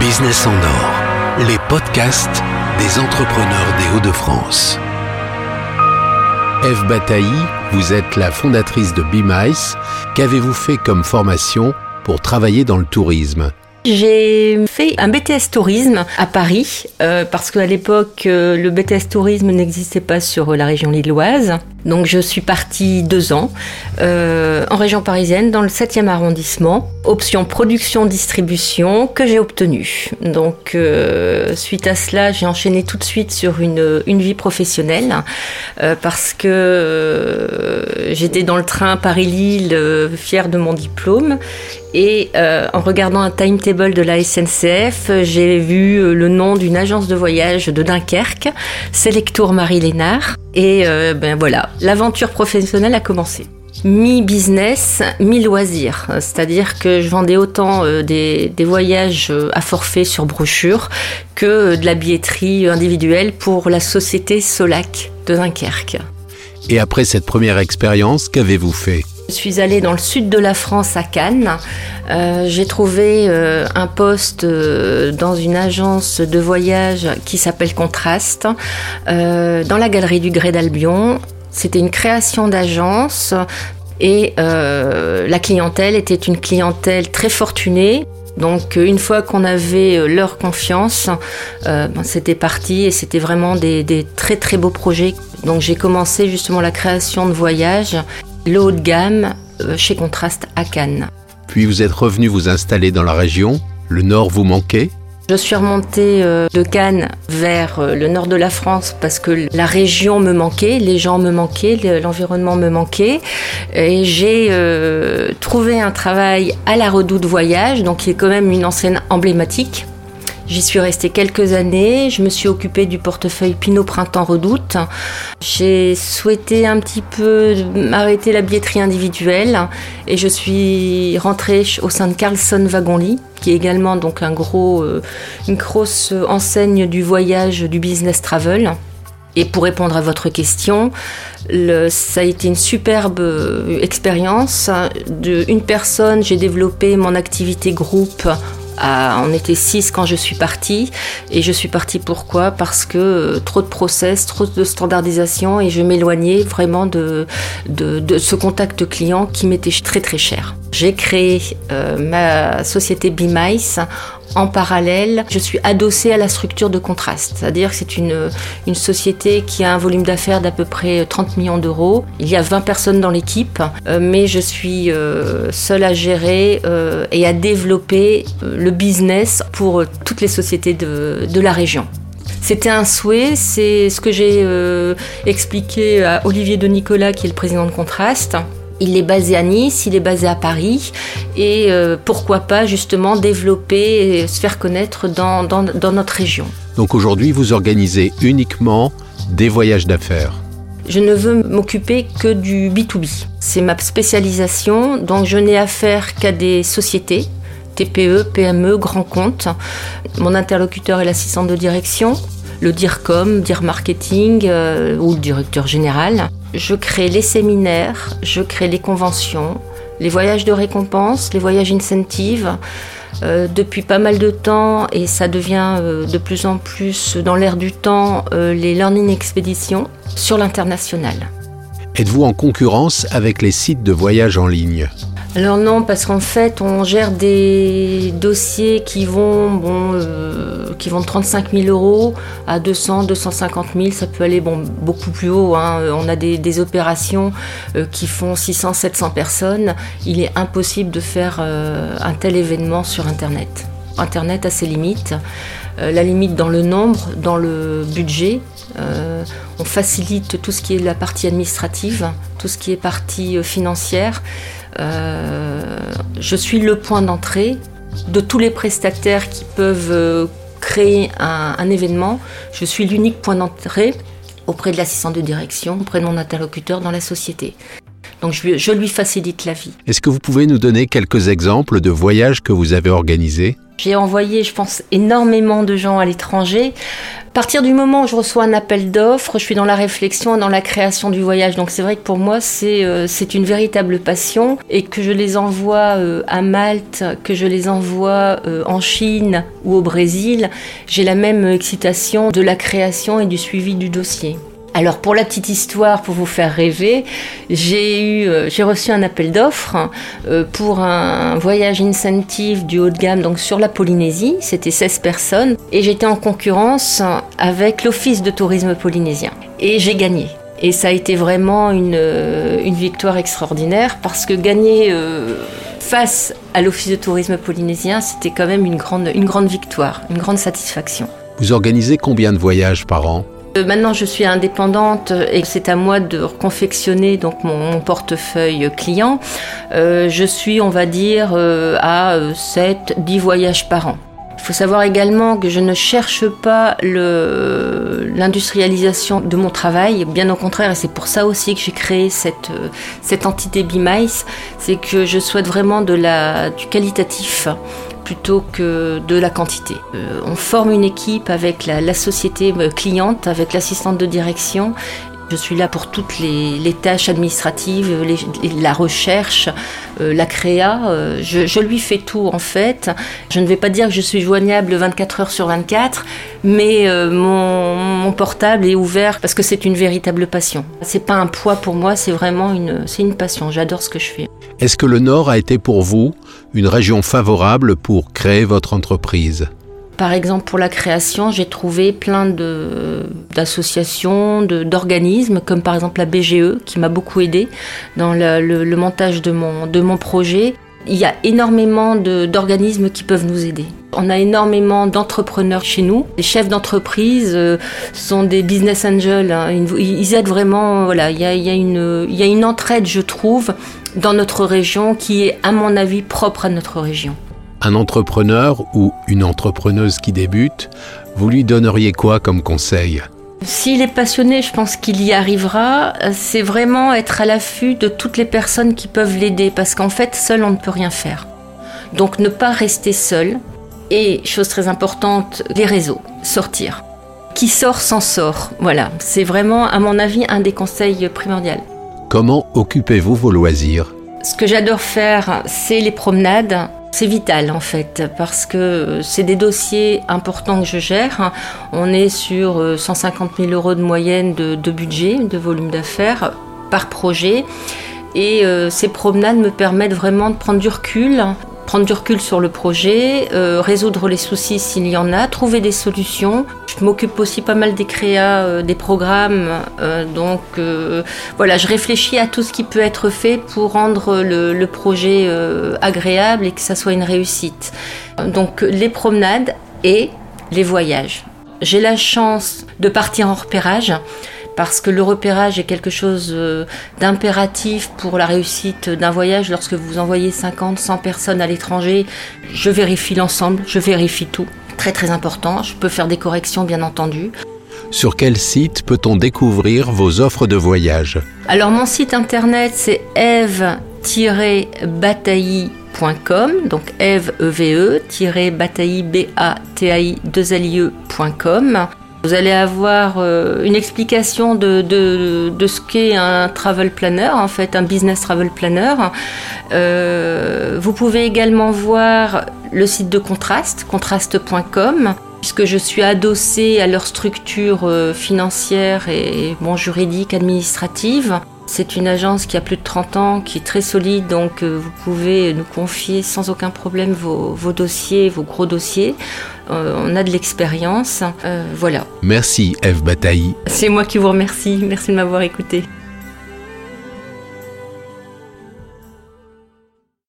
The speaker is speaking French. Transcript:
Business en or, les podcasts des entrepreneurs des Hauts-de-France. Eve Bataille, vous êtes la fondatrice de BeMice. Qu'avez-vous fait comme formation pour travailler dans le tourisme? J'ai fait un BTS tourisme à Paris euh, parce qu'à l'époque euh, le BTS tourisme n'existait pas sur la région lilloise. Donc je suis partie deux ans euh, en région parisienne dans le 7e arrondissement. Option production-distribution que j'ai obtenue. Donc suite à cela j'ai enchaîné tout de suite sur une, une vie professionnelle parce que j'étais dans le train Paris-Lille fière de mon diplôme et euh, en regardant un timetable de la SNCF, j'ai vu euh, le nom d'une agence de voyage de Dunkerque, Selectour Marie Lénard. Et euh, ben voilà, l'aventure professionnelle a commencé. Mi-business, mi-loisir. C'est-à-dire que je vendais autant des, des, voyages à forfait sur brochure que de la billetterie individuelle pour la société Solac de Dunkerque. Et après cette première expérience, qu'avez-vous fait? Je suis allée dans le sud de la France, à Cannes. Euh, j'ai trouvé euh, un poste euh, dans une agence de voyage qui s'appelle Contraste, dans la galerie du Gré d'Albion. C'était une création d'agence et la clientèle était une clientèle très fortunée. Donc une fois qu'on avait leur confiance, ben, c'était parti et c'était vraiment des, des, très très beaux projets. Donc j'ai commencé justement la création de voyages le haut de gamme euh, chez Contraste à Cannes. Puis vous êtes revenu vous installer dans la région. Le nord vous manquait je suis remontée euh, de Cannes vers euh, le nord de la France parce que la région me manquait, les gens me manquaient, l'environnement me manquait. Et j'ai trouvé un travail à la Redoute Voyage, donc qui est quand même une ancienne emblématique J'y suis restée quelques années. Je me suis occupée du portefeuille Pinot Printemps Redoute. J'ai souhaité un petit peu arrêter la billetterie individuelle et je suis rentrée au sein de Carlson Wagonly, qui est également donc un gros, euh, une grosse enseigne du voyage, du business travel. Et pour répondre à votre question, ça a été une superbe euh, expérience. De une personne, j'ai développé mon activité groupe on était six quand je suis partie. Et je suis partie pourquoi? Parce que euh, trop de process, trop de standardisation et je m'éloignais vraiment de, ce contact client qui m'était très très cher. J'ai créé euh, ma société BeMice en parallèle, je suis adossée à la structure de contraste, c'est-à-dire que c'est une, une société qui a un volume d'affaires d'à peu près 30 millions d'euros. Il y a 20 personnes dans l'équipe, euh, mais je suis euh, seule à gérer euh, et à développer le business pour toutes les sociétés de, de la région. C'était un souhait, c'est ce que j'ai expliqué à Olivier de Nicolas, qui est le président de Contraste. Il est basé à Nice, il est basé à Paris et euh, pourquoi pas justement développer et se faire connaître dans, dans notre région. Donc aujourd'hui, vous organisez uniquement des voyages d'affaires je ne veux m'occuper que du B2B. C'est ma spécialisation, donc je n'ai affaire qu'à des sociétés, TPE, PME, grands comptes. Mon interlocuteur est l'assistant de direction, le DIRCOM, DIR Marketing euh, ou le directeur général. Je crée les séminaires, je crée les conventions, les voyages de récompense, les voyages incentives. Euh, depuis pas mal de temps et ça devient euh, de plus en plus dans l'air du temps les learning expéditions sur l'international. Êtes-vous en concurrence avec les sites de voyage en ligne? Alors non, parce qu'en fait, on gère des dossiers qui vont, bon, euh, qui vont de 35 000 euros à 200, 250 000. Ça peut aller bon, beaucoup plus haut. Hein. On a des, opérations euh, qui font 600, 700 personnes. Il est impossible de faire euh, un tel événement sur Internet. Internet a ses limites. la limite dans le nombre, dans le budget. on facilite tout ce qui est la partie administrative, tout ce qui est partie financière. Euh, je suis le point d'entrée de tous les prestataires qui peuvent euh, un, événement. Je suis l'unique point d'entrée auprès de l'assistant de direction, auprès de mon interlocuteur dans la société. Donc je lui facilite la vie. Est-ce que vous pouvez nous donner quelques exemples de voyages que vous avez organisés? J'ai envoyé, je pense, énormément de gens à l'étranger. À partir du moment où je reçois un appel d'offres, je suis dans la réflexion, dans la création du voyage. Donc c'est vrai que pour moi, c'est euh, une véritable passion et que je les envoie euh, à Malte, que je les envoie euh, en Chine ou au Brésil, j'ai la même excitation de la création et du suivi du dossier. Alors pour la petite histoire, pour vous faire rêver, j'ai eu, euh, reçu un appel d'offres euh, pour un voyage incentive du haut de gamme donc sur la Polynésie. C'était 16 personnes et j'étais en concurrence avec l'Office de tourisme polynésien et j'ai gagné. Et ça a été vraiment une, euh, victoire extraordinaire parce que gagner face à l'Office de tourisme polynésien, c'était quand même une grande, une grande victoire, une grande satisfaction. Vous organisez combien de voyages par an? Maintenant, je suis indépendante et c'est à moi de confectionner donc mon, portefeuille client. Euh, je suis, on va dire, euh, à 7-10 voyages par an. Il faut savoir également que je ne cherche pas l'industrialisation de mon travail, bien au contraire, et c'est pour ça aussi que j'ai créé cette, cette entité BeMice, c'est que je souhaite vraiment de la, du qualitatif plutôt que de la quantité. Euh, on forme une équipe avec la, société euh, cliente, avec l'assistante de direction je suis là pour toutes les, tâches administratives, la recherche, euh, la créa. je, lui fais tout en fait. Je ne vais pas dire que je suis joignable 24 heures sur 24, mais mon, portable est ouvert parce que c'est une véritable passion. C'est pas un poids pour moi, c'est vraiment une, c'est une passion. J'adore ce que je fais. Est-ce que le Nord a été pour vous une région favorable pour créer votre entreprise? Par exemple, pour la création, j'ai trouvé plein d'associations, d'organismes, comme par exemple la BGE, qui m'a beaucoup aidé dans le, montage de mon, de mon projet. Il y a énormément d'organismes qui peuvent nous aider. On a énormément d'entrepreneurs chez nous. Les chefs d'entreprise euh, sont des business angels. Hein. Ils, aident vraiment. Voilà, il, y a une, il y a une entraide, je trouve, dans notre région qui est, à mon avis, propre à notre région. Un entrepreneur ou une entrepreneuse qui débute, vous lui donneriez quoi comme conseil? S'il est passionné, je pense qu'il y arrivera. C'est vraiment être à l'affût de toutes les personnes qui peuvent l'aider, parce qu'en fait, seul, on ne peut rien faire. Donc ne pas rester seul. Et, chose très importante, les réseaux, sortir. Qui sort s'en sort. Voilà, c'est vraiment, à mon avis, un des conseils primordiaux. Comment occupez-vous vos loisirs? Ce que j'adore faire, c'est les promenades. C'est vital en fait parce que c'est des dossiers importants que je gère. On est sur 150 euh, 000 euros de moyenne de, budget, de volume d'affaires par projet. Et euh, ces promenades me permettent vraiment de prendre du recul, prendre du recul sur le projet, euh, résoudre les soucis s'il y en a, trouver des solutions. Je m'occupe aussi pas mal des créas, euh, des programmes, euh, donc voilà, je réfléchis à tout ce qui peut être fait pour rendre le, projet agréable et que ça soit une réussite. Donc les promenades et les voyages. J'ai la chance de partir en repérage parce que le repérage est quelque chose euh, d'impératif pour la réussite d'un voyage. Lorsque vous envoyez 50, 100 personnes à l'étranger, je vérifie l'ensemble, je vérifie tout. Très très important, je peux faire des corrections bien entendu. Sur quel site peut-on découvrir vos offres de voyage? Alors mon site internet c'est eve-batailly.com, donc eve-batailly, B-A-T-A-I-2-L-I-E.com vous allez avoir euh, une explication de, de, ce qu'est un travel planner, en fait, un business travel planner. Euh, vous pouvez également voir le site de Contraste, contraste.com, puisque je suis adossée à leur structure euh, financière et bon, juridique, administrative. C'est une agence qui a plus de 30 ans, qui est très solide, donc euh, vous pouvez nous confier sans aucun problème vos, dossiers, vos gros dossiers. Euh, on a de l'expérience. Euh, voilà. Merci Eve Bataille. C'est moi qui vous remercie. Merci de m'avoir écouté.